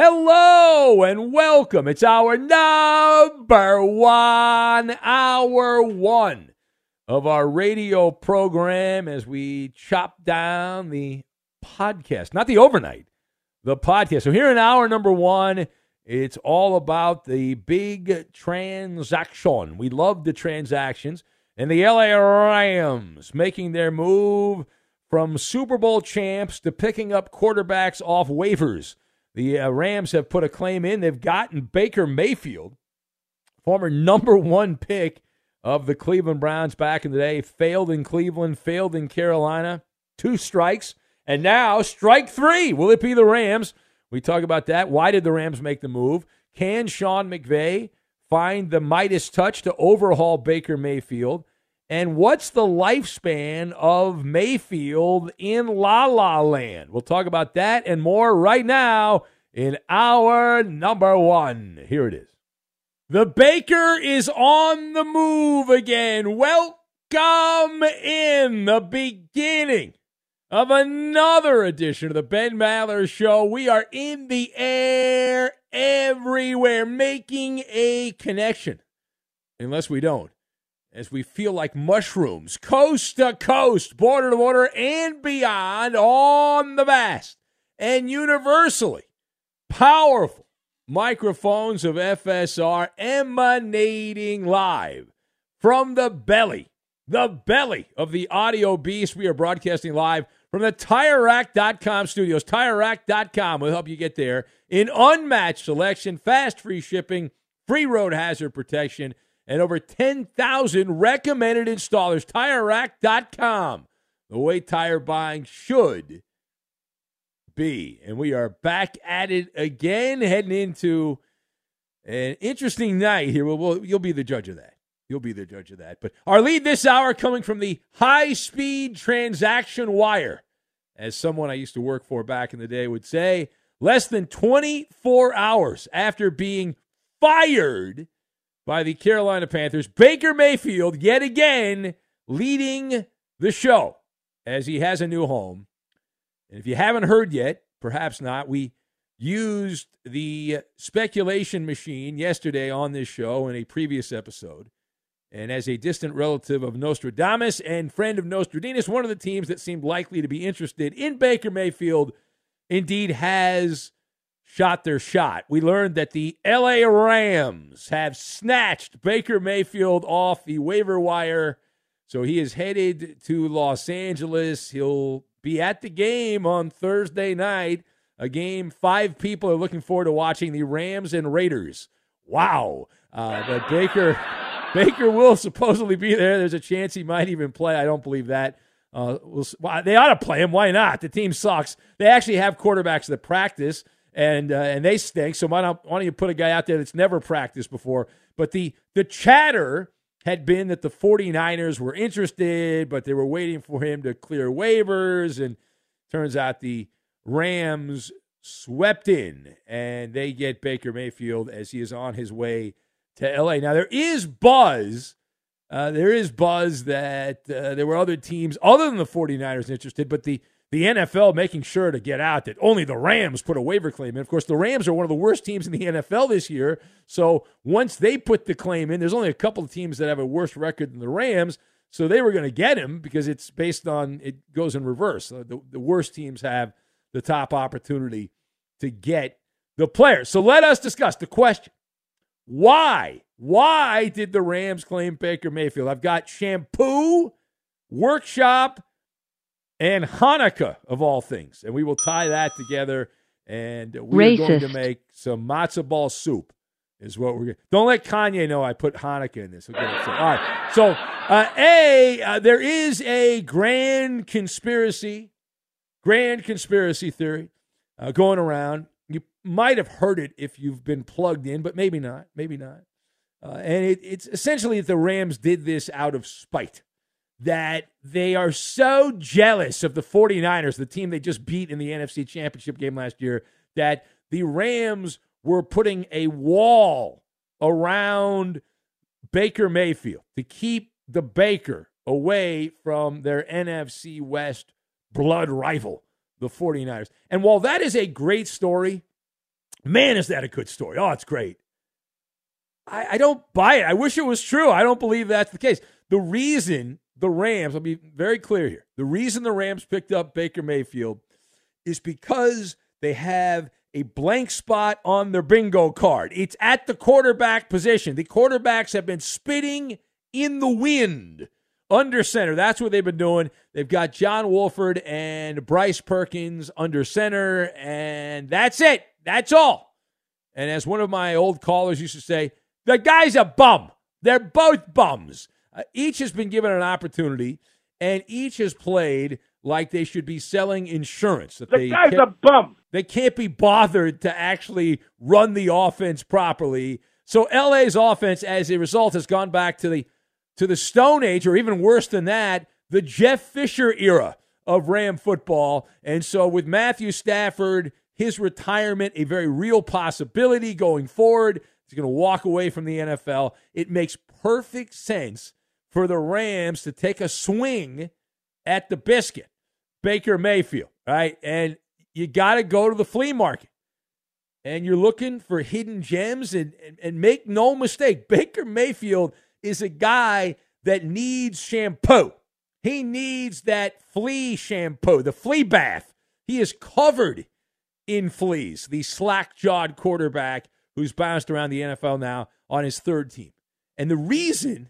Hello and welcome. It's our number one, hour one of our radio program as we chop down the podcast, not the overnight, the podcast. So, here in hour number one, it's all about the big transaction. We love the transactions. And the LA Rams making their move from Super Bowl champs to picking up quarterbacks off waivers. The uh, Rams have put a claim in. They've gotten Baker Mayfield, former number one pick of the Cleveland Browns back in the day, failed in Cleveland, failed in Carolina, two strikes, and now strike three. Will it be the Rams? We talk about that. Why did the Rams make the move? Can Sean McVay find the Midas touch to overhaul Baker Mayfield? And what's the lifespan of Mayfield in La La Land? We'll talk about that and more right now in our number one. Here it is. The Baker is on the move again. Welcome in the beginning of another edition of the Ben Maller Show. We are in the air everywhere, making a connection. Unless we don't as we feel like mushrooms, coast to coast, border to border, and beyond on the vast and universally powerful microphones of FSR emanating live from the belly, the belly of the audio beast. We are broadcasting live from the TireRack.com studios. TireRack.com will help you get there in unmatched selection, fast free shipping, free road hazard protection and over 10,000 recommended installers. TireRack.com, the way tire buying should be. And we are back at it again, heading into an interesting night here. Well, well, you'll be the judge of that. You'll be the judge of that. But our lead this hour coming from the high speed transaction wire. As someone I used to work for back in the day would say, less than 24 hours after being fired by the Carolina Panthers. Baker Mayfield, yet again, leading the show as he has a new home. And if you haven't heard yet, perhaps not, we used the speculation machine yesterday on this show in a previous episode. And as a distant relative of Nostradamus and friend of Nostradamus, one of the teams that seemed likely to be interested in Baker Mayfield indeed has shot their shot. We learned that the LA Rams have snatched Baker Mayfield off the waiver wire. So he is headed to Los Angeles. He'll be at the game on Thursday night. A game five people are looking forward to watching the Rams and Raiders. Wow. Uh, but Baker Baker will supposedly be there. There's a chance he might even play. I don't believe that. Uh, we'll, well, they ought to play him. Why not? The team sucks. They actually have quarterbacks that practice, and uh, and they stink. So why don't, why don't you put a guy out there that's never practiced before? But the the chatter had been that the 49ers were interested, but they were waiting for him to clear waivers. And turns out the Rams swept in and they get Baker Mayfield as he is on his way to LA. Now, there is buzz. Uh, there is buzz that uh, there were other teams other than the 49ers interested, but the the NFL making sure to get out that only the Rams put a waiver claim in. Of course, the Rams are one of the worst teams in the NFL this year. So once they put the claim in, there's only a couple of teams that have a worse record than the Rams. So they were going to get him because it's based on it goes in reverse. The, the worst teams have the top opportunity to get the player. So let us discuss the question why? Why did the Rams claim Baker Mayfield? I've got shampoo, workshop, and Hanukkah of all things. And we will tie that together and we're going to make some matzo ball soup is what we're going to Don't let Kanye know I put Hanukkah in this. All right. So, uh, A, uh, there is a grand conspiracy, grand conspiracy theory uh, going around. You might have heard it if you've been plugged in, but maybe not. Maybe not. Uh, and it, it's essentially that the Rams did this out of spite that they are so jealous of the 49ers, the team they just beat in the NFC Championship game last year, that the Rams were putting a wall around Baker Mayfield to keep the Baker away from their NFC West blood rival, the 49ers. And while that is a great story, man, is that a good story. Oh, it's great. I, I don't buy it. I wish it was true. I don't believe that's the case. The reason the Rams, I'll be very clear here. The reason the Rams picked up Baker Mayfield is because they have a blank spot on their bingo card. It's at the quarterback position. The quarterbacks have been spitting in the wind under center. That's what they've been doing. They've got John Wolford and Bryce Perkins under center, and that's it. That's all. And as one of my old callers used to say, the guy's a bum. They're both bums. Uh, each has been given an opportunity, and each has played like they should be selling insurance. That the they guy's a bum. They can't be bothered to actually run the offense properly. So LA's offense, as a result, has gone back to the to the Stone Age, or even worse than that, the Jeff Fisher era of Ram football. And so with Matthew Stafford, his retirement a very real possibility going forward. He's going to walk away from the NFL. It makes perfect sense for the Rams to take a swing at the biscuit, Baker Mayfield, right? And you got to go to the flea market. And you're looking for hidden gems. And, and, and make no mistake, Baker Mayfield is a guy that needs shampoo. He needs that flea shampoo, the flea bath. He is covered in fleas, the slack jawed quarterback who's bounced around the NFL now on his third team. And the reason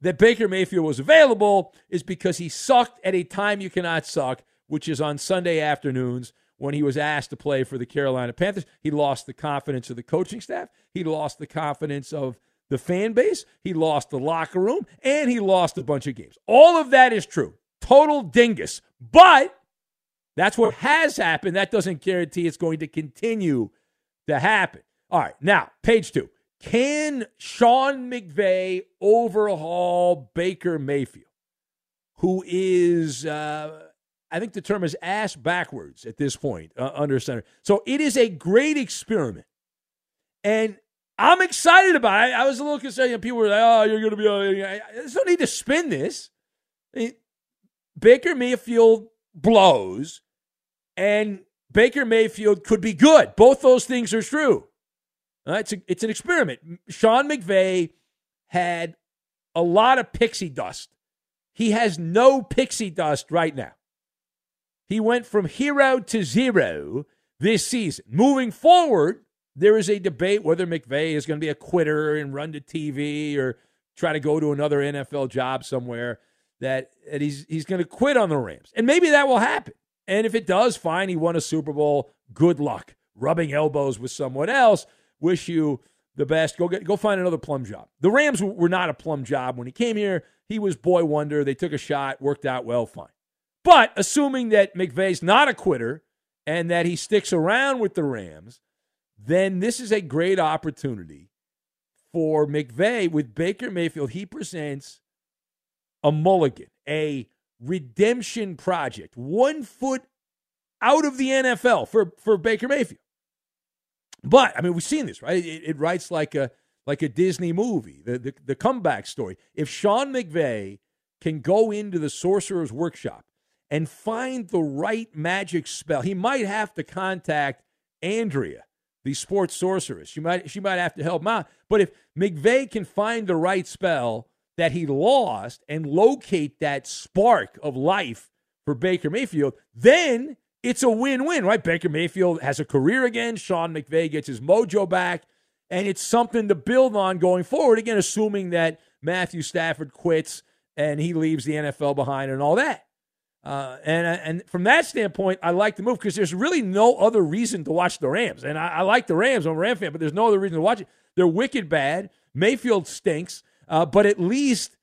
that Baker Mayfield was available is because he sucked at a time you cannot suck, which is on Sunday afternoons when he was asked to play for the Carolina Panthers. He lost the confidence of the coaching staff, he lost the confidence of the fan base, he lost the locker room, and he lost a bunch of games. All of that is true. Total dingus. But that's what has happened. That doesn't guarantee it's going to continue to happen. All right, now, page two. Can Sean McVay overhaul Baker Mayfield, who is, uh, I think the term is ass backwards at this point uh, under center? So it is a great experiment. And I'm excited about it. I, was a little concerned. You know, people were like, oh, you're going to be, uh, I just don't need to spin this. I Baker Mayfield blows, and Baker Mayfield could be good. Both those things are true. Uh, it's, a, it's an experiment. Sean McVay had a lot of pixie dust. He has no pixie dust right now. He went from hero to zero this season. Moving forward, there is a debate whether McVay is going to be a quitter and run to TV or try to go to another NFL job somewhere. That, that he's he's going to quit on the Rams, and maybe that will happen. And if it does, fine. He won a Super Bowl. Good luck rubbing elbows with someone else. Wish you the best. Go get go find another plum job. The Rams were not a plum job when he came here. He was boy wonder. They took a shot, worked out well, fine. But assuming that McVay's not a quitter and that he sticks around with the Rams, then this is a great opportunity for McVay with Baker Mayfield. He presents a mulligan, a redemption project, one foot out of the NFL for, for Baker Mayfield. But I mean, we've seen this, right? It, it writes like a like a Disney movie, the, the the comeback story. If Sean McVay can go into the sorcerer's workshop and find the right magic spell, he might have to contact Andrea the sports sorceress. She might she might have to help him out. But if McVay can find the right spell that he lost and locate that spark of life for Baker Mayfield, then it's a win-win, right? Baker Mayfield has a career again. Sean McVay gets his mojo back, and it's something to build on going forward. Again, assuming that Matthew Stafford quits and he leaves the NFL behind and all that. Uh, and and from that standpoint, I like the move because there's really no other reason to watch the Rams. And I, I, like the Rams. I'm a Ram fan, but there's no other reason to watch it. They're wicked bad. Mayfield stinks, uh, but at least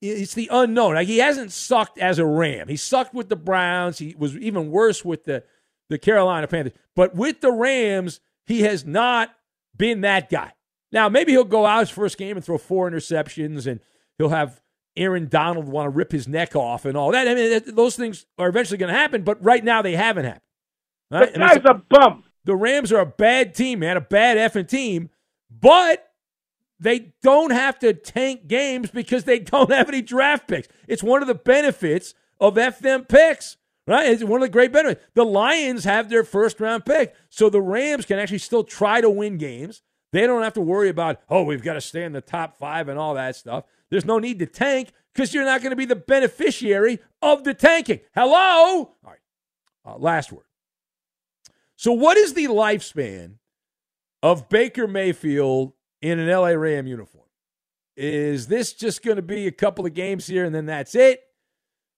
it's the unknown. Like he hasn't sucked as a Ram. He sucked with the Browns. He was even worse with the the Carolina Panthers. But with the Rams, he has not been that guy. Now maybe he'll go out his first game and throw four interceptions, and he'll have Aaron Donald want to rip his neck off and all that. I mean, those things are eventually going to happen, but right now they haven't happened. Right? The guy's I mean, a bum. The Rams are a bad team, man, a bad effing team, but they don't have to tank games because they don't have any draft picks. It's one of the benefits of FM picks, right? It's one of the great benefits. The Lions have their first round pick, so the Rams can actually still try to win games. They don't have to worry about, oh, we've got to stay in the top five and all that stuff. There's no need to tank because you're not going to be the beneficiary of the tanking. Hello? All right. Uh, last word. So, what is the lifespan of Baker Mayfield in an LA Ram uniform? Is this just going to be a couple of games here and then that's it?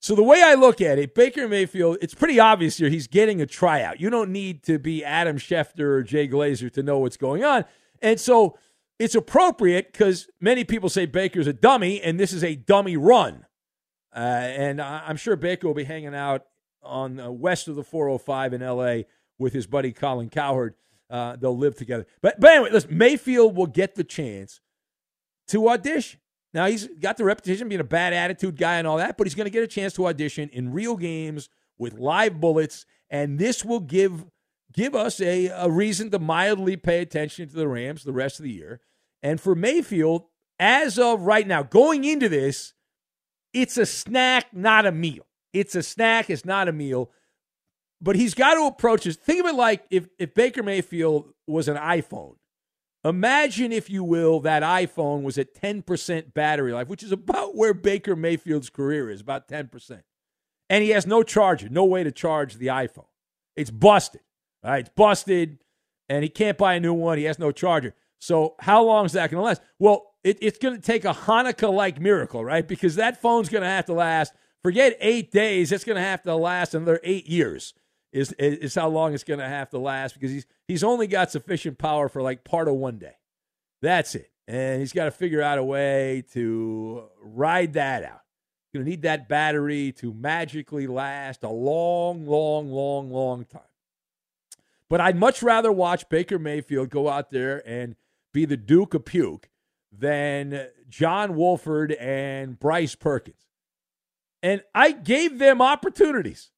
So, the way I look at it, Baker Mayfield, it's pretty obvious here he's getting a tryout. You don't need to be Adam Schefter or Jay Glazer to know what's going on. And so, it's appropriate because many people say Baker's a dummy, and this is a dummy run. Uh, and I'm sure Baker will be hanging out on uh, west of the 405 in L.A. with his buddy Colin Cowherd. Uh, they'll live together. But, but anyway, listen, Mayfield will get the chance to audition. Now, he's got the reputation being a bad attitude guy and all that, but he's going to get a chance to audition in real games with live bullets, and this will give give us a, a reason to mildly pay attention to the Rams the rest of the year. And for Mayfield, as of right now, going into this, it's a snack, not a meal. It's a snack, it's not a meal. But he's got to approach this. Think of it like if, if Baker Mayfield was an iPhone. Imagine, if you will, that iPhone was at 10% battery life, which is about where Baker Mayfield's career is, about 10%. And he has no charger, no way to charge the iPhone. It's busted. All right, it's busted, and he can't buy a new one. He has no charger. So how long is that going to last? Well, it, it's going to take a Hanukkah like miracle, right? Because that phone's going to have to last. Forget eight days; it's going to have to last another eight years. Is is how long it's going to have to last because he's he's only got sufficient power for like part of one day. That's it, and he's got to figure out a way to ride that out. He's Going to need that battery to magically last a long, long, long, long time. But I'd much rather watch Baker Mayfield go out there and be the Duke of Puke than John Wolford and Bryce Perkins. And I gave them opportunities.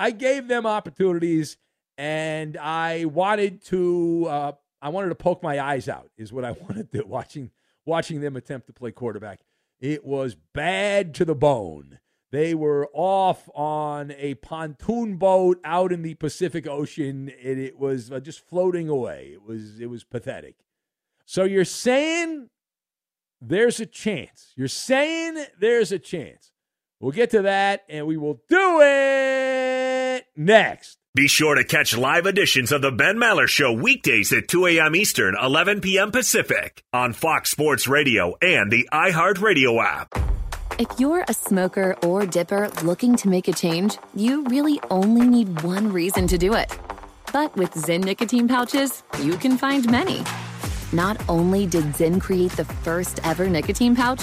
I gave them opportunities, and I wanted to. Uh, I wanted to poke my eyes out. Is what I wanted to watching watching them attempt to play quarterback. It was bad to the bone. They were off on a pontoon boat out in the Pacific Ocean, and it was uh, just floating away. It was it was pathetic. So you're saying there's a chance. You're saying there's a chance. We'll get to that and we will do it next. Be sure to catch live editions of the Ben Maller Show weekdays at 2 a.m. Eastern, 11 p.m. Pacific on Fox Sports Radio and the iHeartRadio app. If you're a smoker or dipper looking to make a change, you really only need one reason to do it. But with Zyn nicotine pouches, you can find many. Not only did Zyn create the first ever nicotine pouch,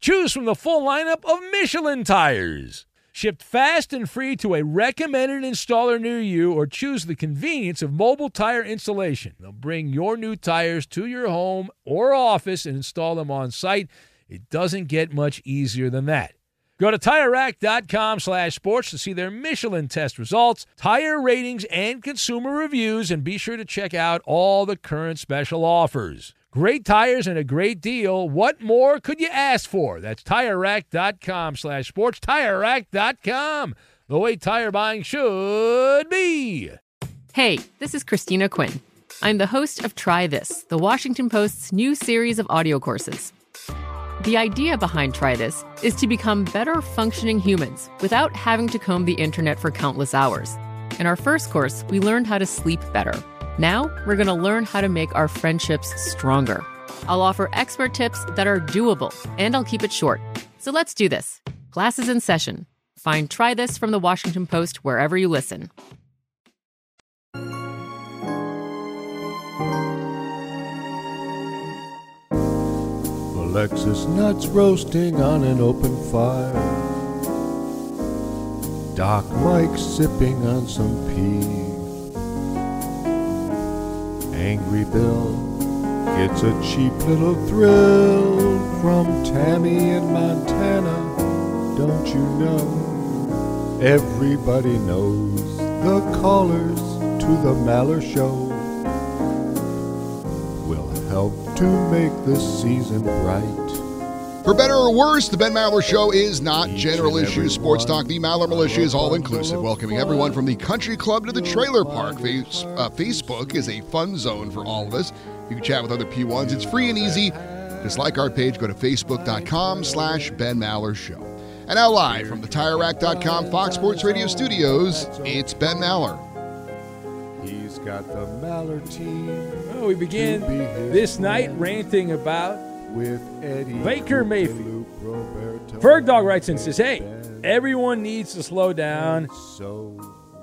Choose from the full lineup of Michelin tires. Shipped fast and free to a recommended installer near you, or choose the convenience of mobile tire installation. They'll bring your new tires to your home or office and install them on site. It doesn't get much easier than that. Go to TireRack.com slash sports to see their Michelin test results, tire ratings, and consumer reviews, and be sure to check out all the current special offers. Great tires and a great deal. What more could you ask for? That's TireRack.com slash sports. TireRack.com, the way tire buying should be. Hey, this is Christina Quinn. I'm the host of Try This, the Washington Post's new series of audio courses. The idea behind Try This is to become better functioning humans without having to comb the internet for countless hours. In our first course, we learned how to sleep better. Now, we're going to learn how to make our friendships stronger. I'll offer expert tips that are doable, and I'll keep it short. So let's do this. Classes in session. Find Try This from the Washington Post wherever you listen. Alexis nuts roasting on an open fire. Doc Mike sipping on some pee. Angry Bill gets a cheap little thrill from Tammy in Montana. Don't you know? Everybody knows the callers to the Maller Show will help to make this season bright. For better or worse, the Ben Maller Show is not general issues sports talk. The Maller Militia is all inclusive, welcoming everyone from the country club to the trailer park. Face, uh, Facebook is a fun zone for all of us. You can chat with other P1s. It's free and easy. Just like our page, go to facebook.com slash Ben Maller Show. And now live from the TireRack.com Fox Sports Radio studios, it's Ben Maller. He's got the Maller team. Well, we begin this night ranting about with Eddie Baker Mayfield. Ferg Dog writes and says, Hey, everyone needs to slow down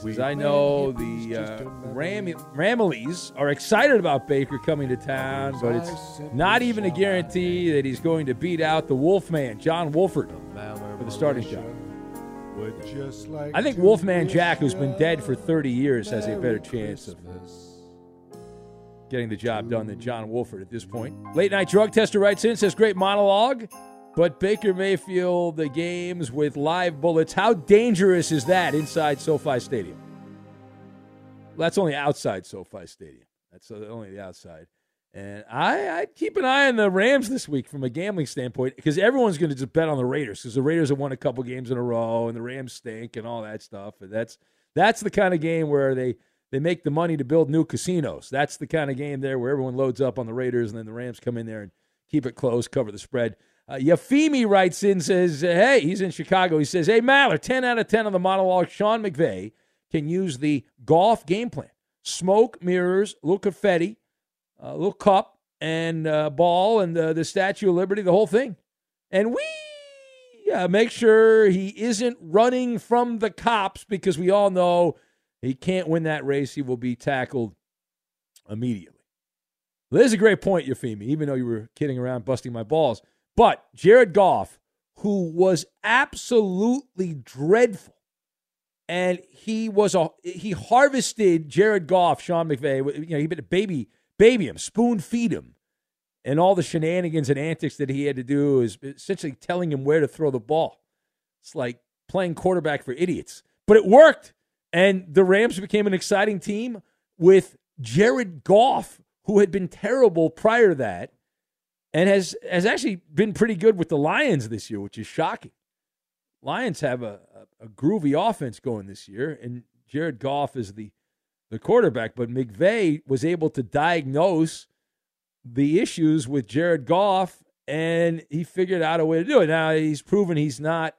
Because I know the uh, Ram- Ramleys are excited about Baker coming to town, but it's not even a guarantee that he's going to beat out the Wolfman, John Wolford, for the starting job. I think Wolfman Jack, who's been dead for 30 years, has a better chance of getting the job done than John Wolford at this point. Late night drug tester writes in, says, Great monologue. But Baker Mayfield, the games with live bullets, how dangerous is that inside SoFi Stadium? Well, that's only outside SoFi Stadium. That's uh, only the outside. And I, I keep an eye on the Rams this week from a gambling standpoint because everyone's going to just bet on the Raiders because the Raiders have won a couple games in a row and the Rams stink and all that stuff. And that's that's the kind of game where they they make the money to build new casinos. That's the kind of game there where everyone loads up on the Raiders and then the Rams come in there and keep it close, cover the spread. Uh, Yafimi writes in, says, hey, he's in Chicago. He says, hey, Maller, 10 out of 10 on the monologue. Sean McVay can use the golf game plan. Smoke, mirrors, little confetti, a little cup, and uh, ball, and the, the Statue of Liberty, the whole thing. And we uh, make sure he isn't running from the cops because we all know he can't win that race. He will be tackled immediately. Well, this is a great point, Yafimi, even though you were kidding around busting my balls. But Jared Goff, who was absolutely dreadful, and he was a he harvested Jared Goff, Sean McVay. You know, he been baby baby him, spoon feed him, and all the shenanigans and antics that he had to do is essentially telling him where to throw the ball. It's like playing quarterback for idiots, but it worked, and the Rams became an exciting team with Jared Goff, who had been terrible prior to that and has has actually been pretty good with the Lions this year, which is shocking. Lions have a, a, a groovy offense going this year, and Jared Goff is the the quarterback. But McVay was able to diagnose the issues with Jared Goff, and he figured out a way to do it. Now he's proven he's not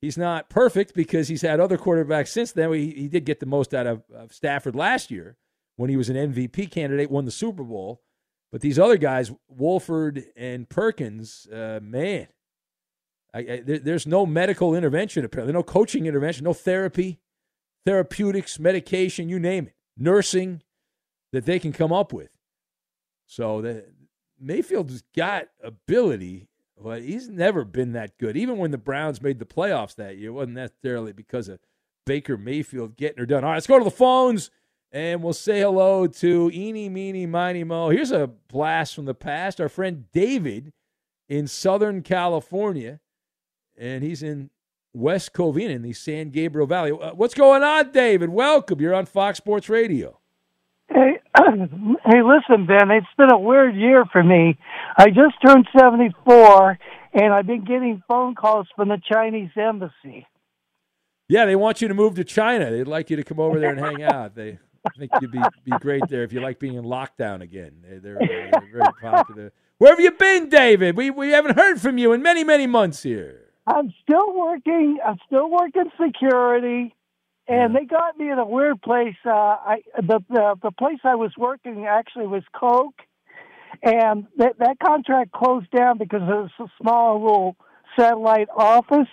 he's not perfect because he's had other quarterbacks since then. He, he did get the most out of, of Stafford last year when he was an MVP candidate, won the Super Bowl. But these other guys, Wolford and Perkins, uh, man, I, I, there, there's no medical intervention apparently, no coaching intervention, no therapy, therapeutics, medication, you name it, nursing that they can come up with. So Mayfield's got ability, but he's never been that good. Even when the Browns made the playoffs that year, it wasn't necessarily because of Baker Mayfield getting her done. All right, let's go to the phones. And we'll say hello to Eeny, Meeny, Miny, Mo. Here's a blast from the past. Our friend David in Southern California, and he's in West Covina in the San Gabriel Valley. Uh, what's going on, David? Welcome. You're on Fox Sports Radio. Hey, hey, listen, Ben. It's been a weird year for me. I just turned 74, and I've been getting phone calls from the Chinese embassy. Yeah, they want you to move to China. They'd like you to come over there and hang out. They think you'd be be great there if you like being in lockdown again. They're, they're, they're very popular. Where have you been, David? We we haven't heard from you in many many months here. I'm still working. I'm still working security, and they got me in a weird place. Uh, I the, the the place I was working actually was Coke, and that that contract closed down because it was a small little satellite office.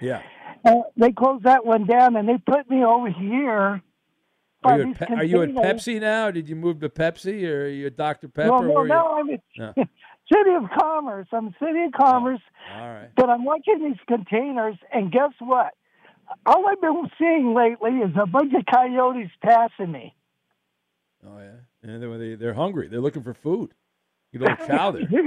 Yeah. Uh, they closed that one down, and they put me over here are you, Pe- are you, at Pepsi now? Did you move to Pepsi, or are you at Dr Pepper? No, no, no. I'm at no. City of Commerce. I'm City of Commerce. Oh, all right. But I'm watching these containers, and guess what? All I've been seeing lately is a bunch of coyotes passing me. Oh yeah, and they're, they're hungry. They're looking for food. You don't chow there. You're,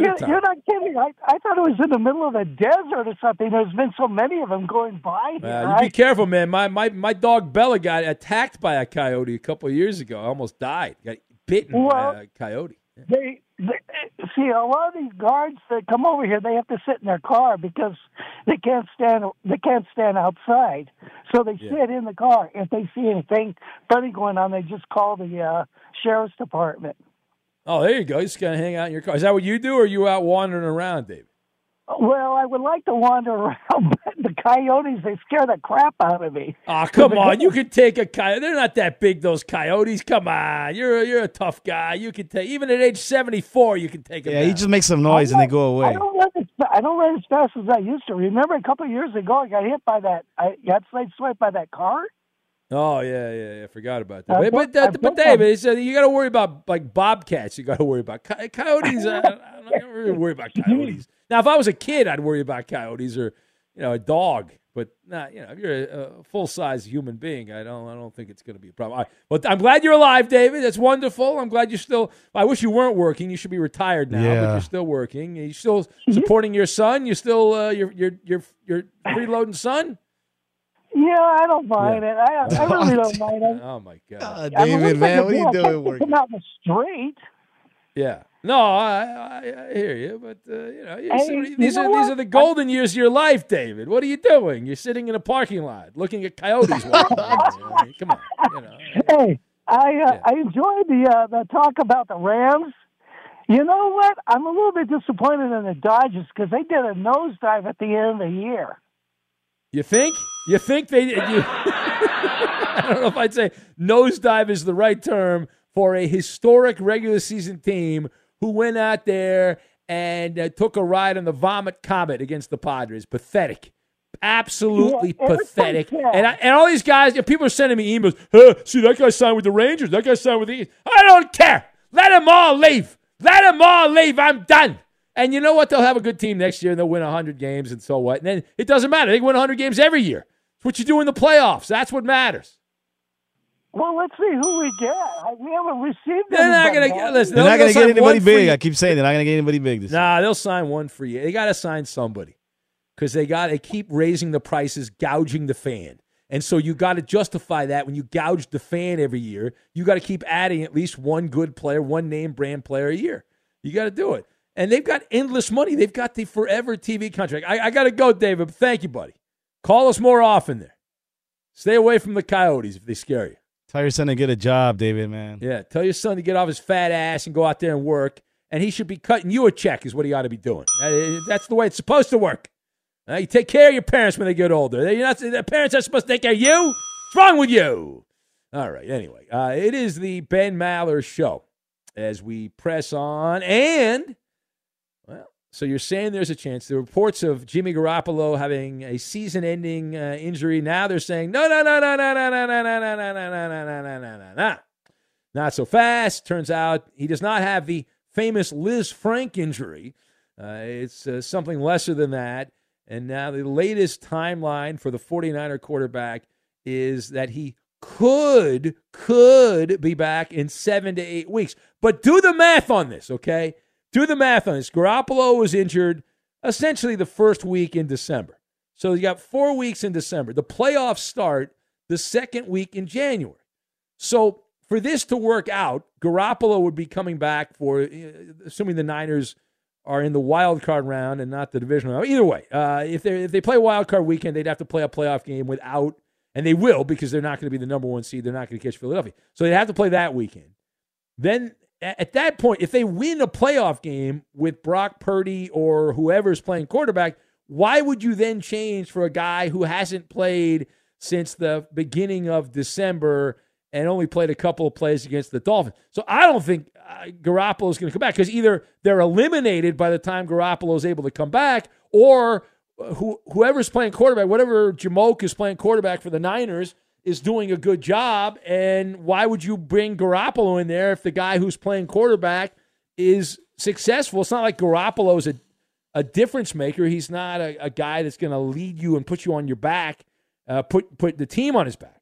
you're, not kidding. I, I thought it was in the middle of the desert or something. There's been so many of them going by. Uh, right? Be careful, man. My, my my dog Bella got attacked by a coyote a couple of years ago. almost died. Got bitten well, by a coyote. Yeah. They, they see a lot of these guards that come over here. They have to sit in their car because they can't stand. They can't stand outside, so they yeah. sit in the car. If they see anything funny going on, they just call the uh, sheriff's department. Oh, there you go. You just gotta hang out in your car. Is that what you do, or are you out wandering around, David? Well, I would like to wander around, but the coyotes they scare the crap out of me. Oh, come on! You can take a coyote. They're not that big. Those coyotes. Come on, you're you're a tough guy. You can take even at age seventy four. You can take them. Yeah, he just makes some noise and they go away. I don't run as I don't run as fast as I used to. Remember, a couple of years ago, I got hit by that. I got sliced by that car. Oh yeah, yeah, yeah. Forgot about that. I but put- but, uh, but David, them- said you got to worry about like bobcats. You got to worry about coyotes. uh, I'm not really worry about coyotes. Now, if I was a kid, I'd worry about coyotes or you know a dog. But not you know if you're a, a full size human being, I don't I don't think it's going to be a problem. All right. Well, I'm glad you're alive, David. That's wonderful. I'm glad you're still. I wish you weren't working. You should be retired now, but you're still working. You're still supporting your son. You're still uh, your your your your freeloading son. Yeah, I don't mind it. I, I really don't mind it. Oh my god. God, I mean, David, like man, what are you doing? Working? I'm out in the street. Yeah. No, I, I, I hear you, but uh, you know, Hey, you these know are these are the golden years of your life, David. What are you doing? You're sitting in a parking lot looking at coyotes. walking. I mean, Come on, you know. Hey, I uh, I enjoyed the uh, the talk about the Rams. You know what? I'm a little bit disappointed in the Dodgers because they did a nosedive at the end of the year. You think? You think they? You, I don't know if I'd say nosedive is the right term for a historic regular season team who went out there and uh, took a ride on the vomit comet against the Padres. Pathetic. Absolutely Yeah, pathetic. And, I, and all these guys, people are sending me emails. Huh, see, that guy signed with the Rangers. That guy signed with the. I don't care. Let them all leave. Let them all leave. I'm done. And you know what? They'll have a good team next year and they'll win 100 games, and so what? And then it doesn't matter. They can win 100 games every year. It's what you do in the playoffs. That's what matters. Well, let's see who we get. We haven't received. They're not anybody, going to have get. we? Listen, They're not going to they'll get anybody big. I keep saying they're not going to get anybody big this year. Nah, they'll sign one for you. They got to sign somebody because they got to keep raising the prices, gouging the fan. And so you got to justify that when you gouge the fan every year. You got to keep adding at least one good player, one name brand player a year. You got to do it. And they've got endless money. They've got the forever TV contract. I, I got to go, David. But thank you, buddy. Call us more often there. Stay away from the Coyotes if they scare you. Tell your son to get a job, David, man. Yeah, tell your son to get off his fat ass and go out there and work. And he should be cutting you a check, is what he ought to be doing. That's the way it's supposed to work. You take care of your parents when they get older. You're not, the parents are supposed to take care of you. What's wrong with you? All right, anyway, uh, it is the Ben Maller Show as we press on. And, so you're saying there's a chance. The reports of Jimmy Garoppolo having a season ending uh, injury, now they're saying, no, no, no, no, no, no, no, no, no, no, no, no, no, no, no, no, no, no, no. Not so fast. Turns out he does not have the famous Lisfranc injury. Uh, it's uh, something lesser than that. And now the latest timeline for the 49er quarterback is that he could could be back in 7 to 8 weeks. But do the math on this, okay? Do the math on this. Garoppolo was injured essentially the first week in December. So you got 4 weeks in December. The playoffs start the second week in January. So for this to work out, Garoppolo would be coming back for, uh, assuming the Niners are in the wild card round and not the divisional round. Either way, uh, if they if they play wild card weekend, they'd have to play a playoff game without, and they will because they're not going to be the number one seed. They're not going to catch Philadelphia, so they'd have to play that weekend. Then at that point, if they win a playoff game with Brock Purdy or whoever's playing quarterback, why would you then change for a guy who hasn't played since the beginning of December and only played a couple of plays against the Dolphins? So I don't think uh, Garoppolo is going to come back because either they're eliminated by the time Garoppolo is able to come back, or who, whoever's playing quarterback, whatever Jamoke is playing quarterback for the Niners, is doing a good job. And why would you bring Garoppolo in there if the guy who's playing quarterback is successful? It's not like Garoppolo is a, a difference maker. He's not a, a guy that's going to lead you and put you on your back, uh, put put the team on his back.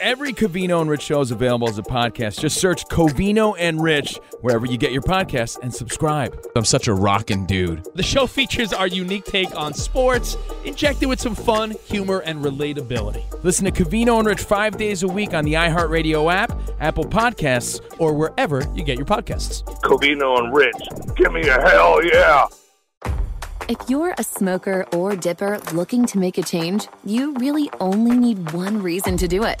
Every Covino and Rich show is available as a podcast. Just search Covino and Rich wherever you get your podcasts and subscribe. I'm such a rockin' dude. The show features our unique take on sports, injected with some fun, humor, and relatability. Listen to Covino and Rich five days a week on the iHeartRadio app, Apple Podcasts, or wherever you get your podcasts. Covino and Rich, give me a hell yeah. If you're a smoker or dipper looking to make a change, you really only need one reason to do it.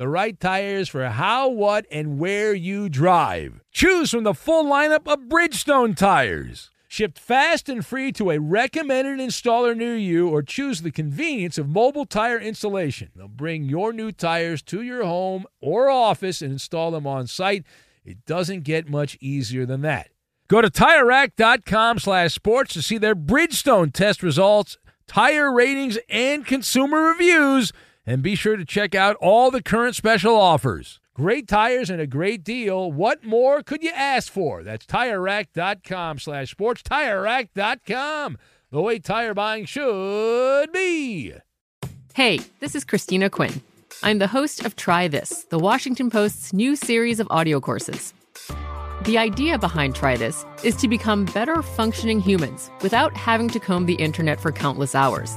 the right tires for how, what, and where you drive. Choose from the full lineup of Bridgestone tires. Shipped fast and free to a recommended installer near you, or choose the convenience of mobile tire installation. They'll bring your new tires to your home or office and install them on site. It doesn't get much easier than that. Go to TireRack.com slash sports to see their Bridgestone test results, tire ratings, and consumer reviews – and be sure to check out all the current special offers. Great tires and a great deal. What more could you ask for? That's TireRack.com slash sports. TireRack.com, the way tire buying should be. Hey, this is Christina Quinn. I'm the host of Try This, the Washington Post's new series of audio courses. The idea behind Try This is to become better functioning humans without having to comb the internet for countless hours.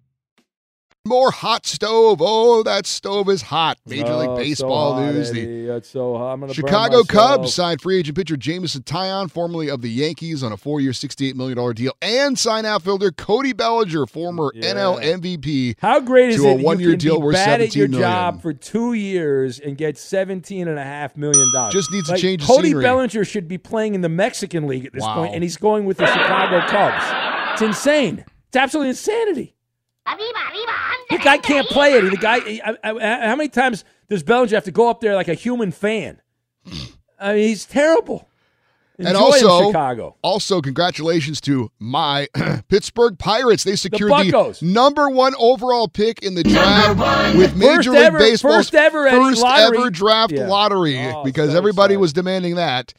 More hot stove. Oh, that stove is hot. Major Oh, League so Baseball hot, news. The Eddie. That's so hot. I'm Chicago. Cubs signed free agent pitcher Jameson Taillon, formerly of the Yankees, on a four-year, $68 million deal, and sign outfielder Cody Bellinger, former NL MVP. How great is to it a one-year deal be worth bad at your 17 million. job for two years and get seventeen and a half million dollars? Just needs to change Cody scenery. Bellinger should be playing in the Mexican League at this Wow. point, and he's going with the Chicago Cubs. It's insane. It's absolutely insanity. The guy can't play it. The guy. I, I, how many times does Bellinger have to go up there like a human fan? I mean, he's terrible. Enjoy and him, also, Chicago. also, congratulations to my Pittsburgh Pirates. They secured the, Buccos. number one overall pick in the draft with Major First League ever- Baseball's first ever, first ever draft Yeah. lottery Oh, because so everybody excited. was demanding that.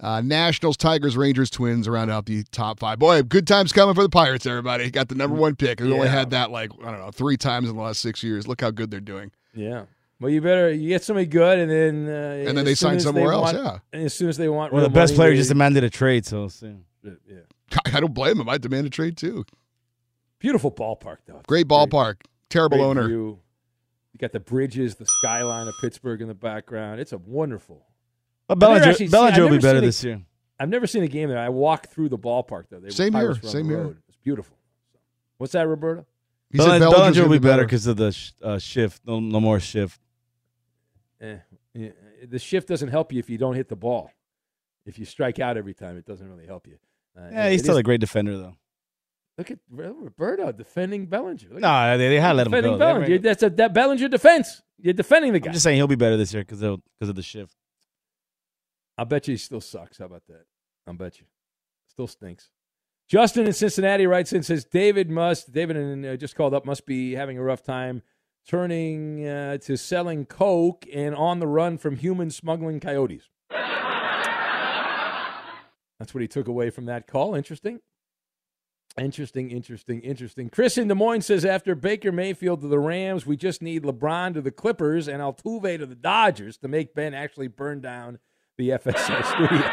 Uh, Nationals, Tigers, Rangers, Twins round out the top five. Boy, good times coming for the Pirates. Everybody got the number one pick. We only had that like I don't know three times in the last six years. Look how good they're doing. Yeah. Well, you better you get somebody good, and then uh, And then they soon sign as somewhere else, want- yeah. And as soon as they want, Well, the best player they- just demanded a trade, so we'll yeah. I don't blame him. I demand a trade too. Beautiful ballpark, though. Great ballpark. Terrible Great owner. view. You got the bridges, the skyline of Pittsburgh in the background. It's a wonderful. Well, Bellinger, actually Bellinger will be better seen a- this year. I've never seen a game there. I walked through the ballpark though. They Same Pirates here, same the here. It's beautiful. What's that, Roberta? He said Bellinger, Bellinger will be better because of the sh- uh, shift. No, no more shift. Eh, yeah, the shift doesn't help you if you don't hit the ball. If you strike out every time, it doesn't really help you. Uh, Yeah, he's still is- a great defender though. Look at Roberto defending Bellinger. Look No, at- they, they had let him defending go. Bellinger. That's a that Bellinger defense. You're defending the guy. I'm just saying he'll be better this year because because of the shift. I bet you he still sucks. How about that? I bet you. Still stinks. Justin in Cincinnati writes in says David must David and uh, just called up must be having a rough time turning uh, to selling coke and on the run from human smuggling coyotes. That's what he took away from that call. Interesting. Interesting, interesting, interesting. Chris in Des Moines says after Baker Mayfield to the Rams, we just need LeBron to the Clippers and Altuve to the Dodgers to make Ben actually burn down the FSR studios.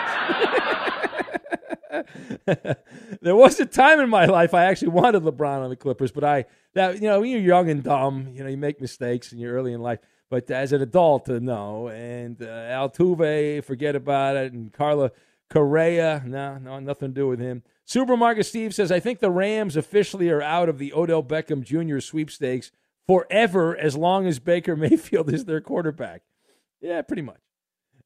there was a time in my life I actually wanted LeBron on the Clippers, but I that you know when you're young and dumb, you know you make mistakes and you're early in life. But as an adult, uh, no. And uh, Altuve, forget about it. And Carla Correa, no, no, nothing to do with him. Supermarket Steve says, I think the Rams officially are out of the Odell Beckham Jr. sweepstakes forever as long as Baker Mayfield is their quarterback. Yeah, pretty much.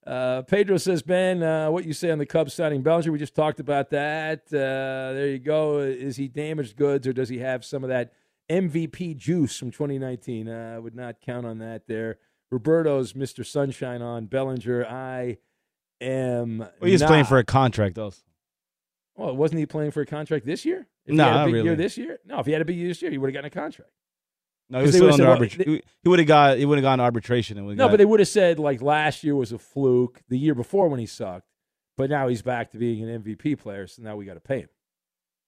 Uh, Pedro says, Ben, uh, what you say on the Cubs signing Bellinger? We just talked about that. Uh, there you go. Is he damaged goods or does he have some of that MVP juice from 2019? Uh, I would not count on that there. Roberto's Mr. Sunshine on Bellinger. I am. Well, he's playing for a contract though. Well, wasn't he playing for a contract this year? If No, he had a not big year really. this year? No, if he had a big year this year, he would have gotten a contract. No, he was still under said, well, arbitration. he would have got he would have gone to arbitration and No, but they would have said like last year was a fluke, the year before when he sucked, but now he's back to being an MVP player, so now we got to pay him.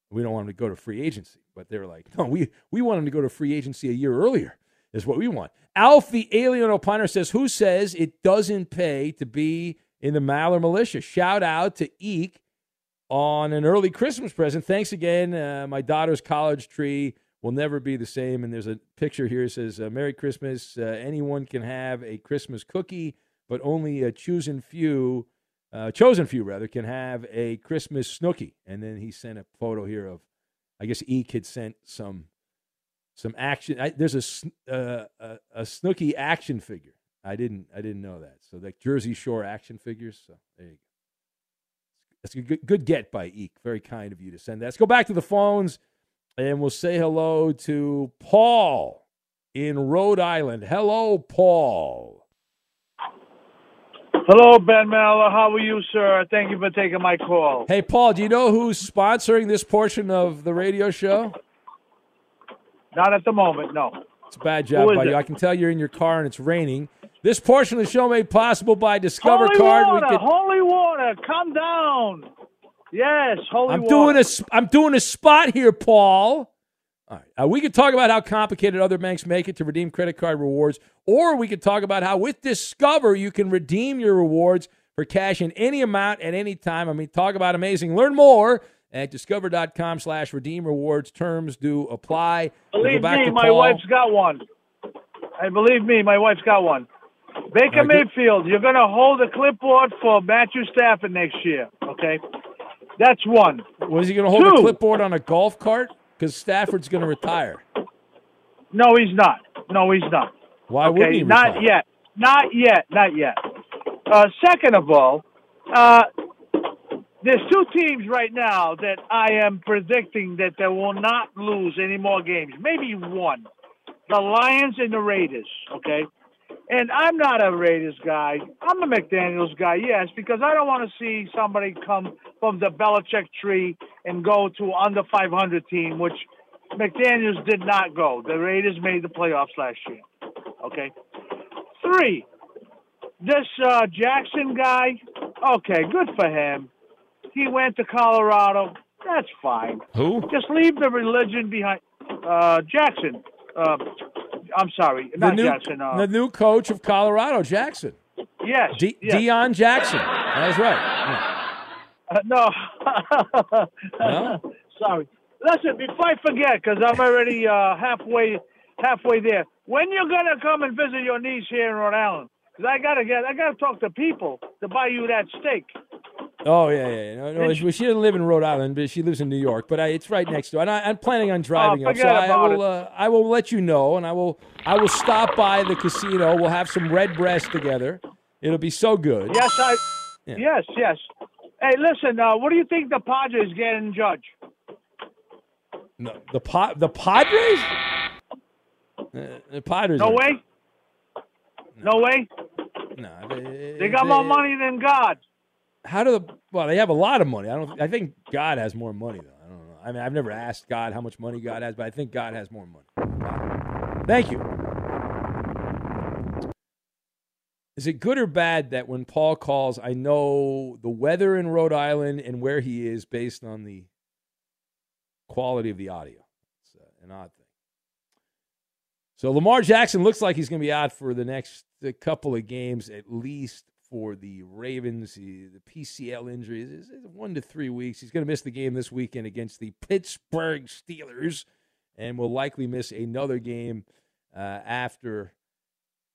We don't want him to go to free agency, but they were like, no, we we want him to go to free agency a year earlier. Is what we want. Alfie Alien Opiner says, "Who says it doesn't pay to be in the Maller Militia?" Shout out to Eek on an early Christmas present. Thanks again. Uh, my daughter's college tree will never be the same. And there's a picture here. It says, uh, Merry Christmas. Uh, anyone can have a Christmas cookie, but only a chosen few, uh, chosen few rather, can have a Christmas Snooki. And then he sent a photo here of, I guess Eek had sent some some action. I, there's a, uh, a a Snooki action figure. I didn't I didn't know that. So like Jersey Shore action figures. So there you go. That's a good, good get by Eek. Very kind of you to send that. Let's go back to the phones and we'll say hello to Paul in Rhode Island. Hello, Paul. Hello, Ben Maller. How are you, sir? Thank you for taking my call. Hey, Paul, do you know who's sponsoring this portion of the radio show? Not at the moment, no. It's a bad job by it? you. I can tell you're in your car and it's raining. This portion of the show made possible by Discover holy Card. water, we could, holy water. Calm down. Yes, holy I'm water. doing a I'm doing a spot here, Paul. All right. Uh, we could talk about how complicated other banks make it to redeem credit card rewards, or we could talk about how with Discover you can redeem your rewards for cash in any amount at any time. I mean, talk about amazing. Learn more at discover.com slash redeem rewards. Terms do apply. Believe me, my Paul. wife's got one. I believe me, my wife's got one. Baker right. Mayfield, you're going to hold a clipboard for Matthew Stafford next year, okay? That's one. Was he going to hold a clipboard on a golf cart? Because Stafford's going to retire. No, he's not. No, he's not. Why okay, wouldn't he not yet. Not yet. Not yet. Uh, second of all, uh, there's two teams right now that I am predicting that they will not lose any more games. Maybe one. The Lions and the Raiders. Okay. And I'm not a Raiders guy. I'm a McDaniels guy, yes, because I don't want to see somebody come from the Belichick tree and go to under 500 team, which McDaniels did not go. The Raiders made the playoffs last year. Okay. Three, this uh, Jackson guy, okay, good for him. He went to Colorado. That's fine. Who? Just leave the religion behind. Uh, Jackson. Uh, I'm sorry, The new, Jackson. Uh, the new coach of Colorado, Jackson. yes, De- yes. Deion Jackson. That's right. Uh, no. No? Sorry. Listen, before I forget, because I'm already uh, halfway halfway there. When you're gonna come and visit your niece here in Rhode Island? Because I gotta get, I gotta talk to people to buy you that steak. Oh yeah, yeah. No, no, she, she doesn't live in Rhode Island, but she lives in New York. But I, it's right next door, and I, I'm planning on driving up. So Oh, forget I will, uh, I will let you know, and I will, I will stop by the casino. We'll have some Redbreast together, It'll be so good. Yes, I. Yeah. Yes, yes. Hey, listen. Uh, what do you think the Padres get in Judge? No, the pa- the Padres. Uh, the Padres. No way. No way. No, they, They got more money than God. How do the well? They have a lot of money. I don't. I think God has more money though. I don't know. I mean, I've never asked God how much money God has, but I think God has more money. Thank you. Is it good or bad that when Paul calls, I know the weather in Rhode Island and where he is based on the quality of the audio? It's uh, an odd thing. So Lamar Jackson looks like he's going to be out for the next couple of games, at least for the Ravens. He, the PCL injury is, one to three weeks. He's going to miss the game this weekend against the Pittsburgh Steelers, and will likely miss another game uh, after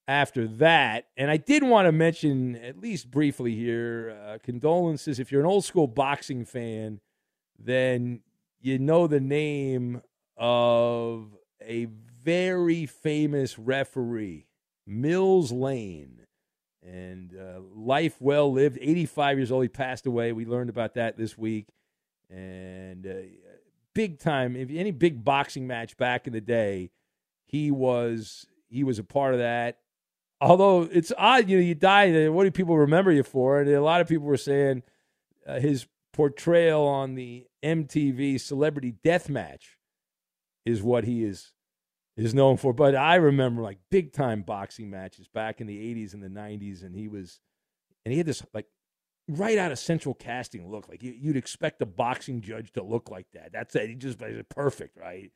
after that. And I did want to mention, at least briefly here, uh, condolences. If you're an old school boxing fan, then you know the name of a very famous referee, Mills Lane. And uh, life well lived, 85 years old. He passed away. We learned about that this week. And uh, big time, if any big boxing match back in the day, he was he was a part of that although it's odd, you know, you die. What do people remember you for? And a lot of people were saying uh, his portrayal on the MTV Celebrity Death Match is what he is is known for. But I remember like big time boxing matches back in the '80s and the '90s, and he was, and he had this like right out of central casting look. Like you, you'd expect a boxing judge to look like that. That's it. He just perfect, right?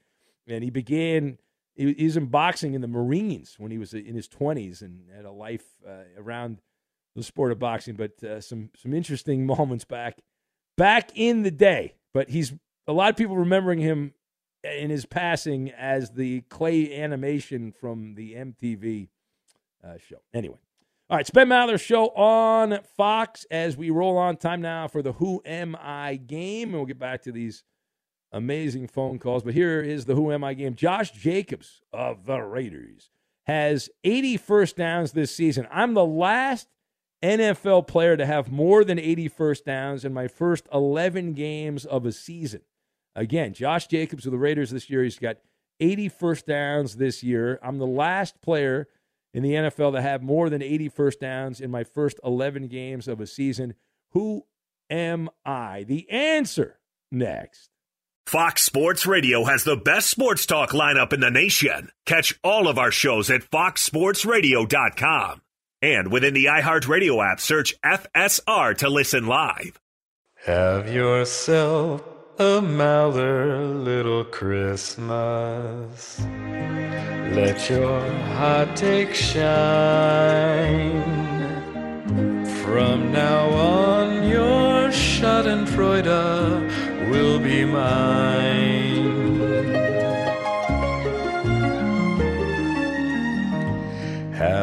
And he began he he was in boxing in the Marines when he was in his 20s and had a life uh, around the sport of boxing. But uh, some some interesting moments back back in the day. But he's a lot of people remembering him in his passing as the clay animation from the MTV uh, show. Anyway. All right, it's Ben Maller show on Fox as we roll on. Time now for the Who Am I game, and we'll get back to these amazing phone calls. But here is the Who Am I game. Josh Jacobs of the Raiders has 80 first downs this season. I'm the last NFL player to have more than 80 first downs in my first 11 games of a season. Again, Josh Jacobs of the Raiders this year, he's got 80 first downs this year. I'm the last player in the NFL to have more than 80 first downs in my first 11 games of a season. Who am I? The answer next. Fox Sports Radio has the best sports talk lineup in the nation. Catch all of our shows at foxsportsradio.com. And within the iHeartRadio app, search FSR to listen live. Have yourself a Maller little Christmas. Let your hot take shine. From now on, your Schadenfreude will be mine.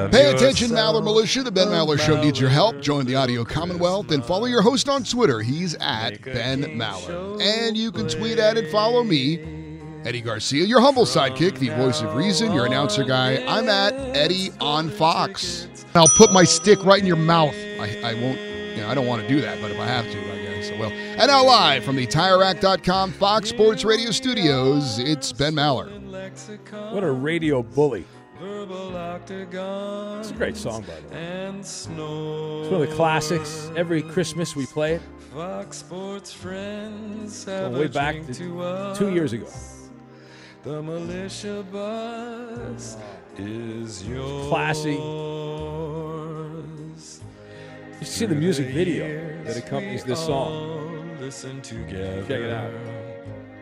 Have Pay attention, yourself Maller Militia. The Ben Maller Show needs your help. Join the Audio Commonwealth and follow your host on Twitter. He's at Ben Maller. And you can tweet at and follow me, Eddie Garcia, your humble sidekick, the voice of reason, your announcer guy. I'm at Eddie on Fox. I'll put my stick right in your mouth. I, I won't, you know, I don't want to do that, but if I have to, I guess I will. And now live from the TireRack.com Fox Sports Radio studios, it's Ben Maller. What a radio bully. It's a great song, by the way. And snow. It's one of the classics. Every Christmas we play it. Fox Sports friends Going have way a back to to us. two years ago. The militia bus is yours. Classy. You see the music video that accompanies this song. Listen together. Check it out.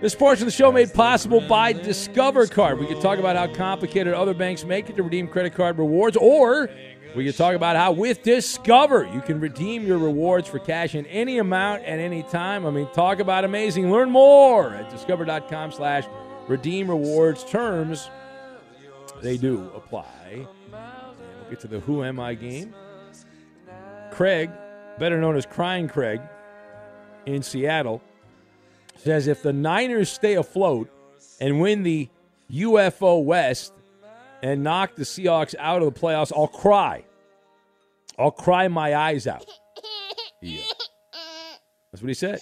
This portion of the show made possible by Discover Card. We could talk about how complicated other banks make it to redeem credit card rewards, or we could talk about how with Discover you can redeem your rewards for cash in any amount at any time. I mean, talk about amazing. Learn more at discover.com slash redeem rewards. Terms, they do apply. We'll get to the Who Am I game. Craig, better known as Crying Craig, in Seattle, says if the Niners stay afloat and win the UFO West and knock the Seahawks out of the playoffs, I'll cry. I'll cry my eyes out. Yeah. That's what he said.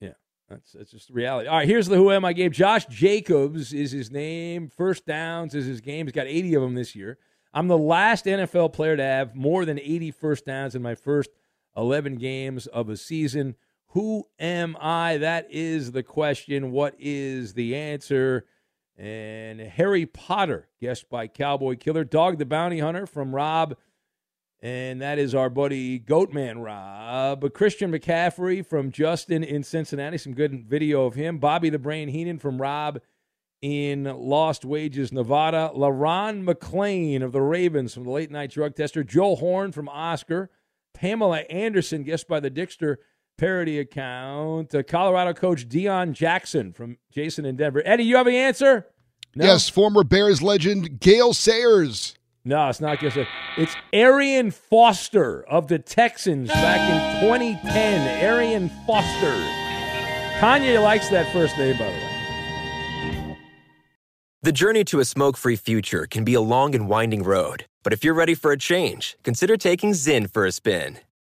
Yeah, that's that's just reality. All right, here's the who am I game. Josh Jacobs is his name. First downs is his game. He's got 80 of them this year. I'm the last NFL player to have more than 80 first downs in my first 11 games of a season. Who am I? That is the question. What is the answer? And Harry Potter, guessed by Cowboy Killer. Dog the Bounty Hunter from Rob. And that is our buddy Goatman Rob. Christian McCaffrey from Justin in Cincinnati. Some good video of him. Bobby the Brain Heenan from Rob in Lost Wages, Nevada. Le'Ron McClain of the Ravens from the late night drug tester. Joe Horn from Oscar. Pamela Anderson, guessed by the Dixter parody account. Uh, Colorado coach Dion Jackson from Jason in Denver. Eddie, you have an answer? No? Yes, former Bears legend Gale Sayers. No, it's not just a. It's Arian Foster of the Texans back in 2010. Arian Foster. Kanye likes that first name, by the way. The journey to a smoke free future can be a long and winding road, but if you're ready for a change, consider taking Zyn for a spin.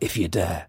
if you dare.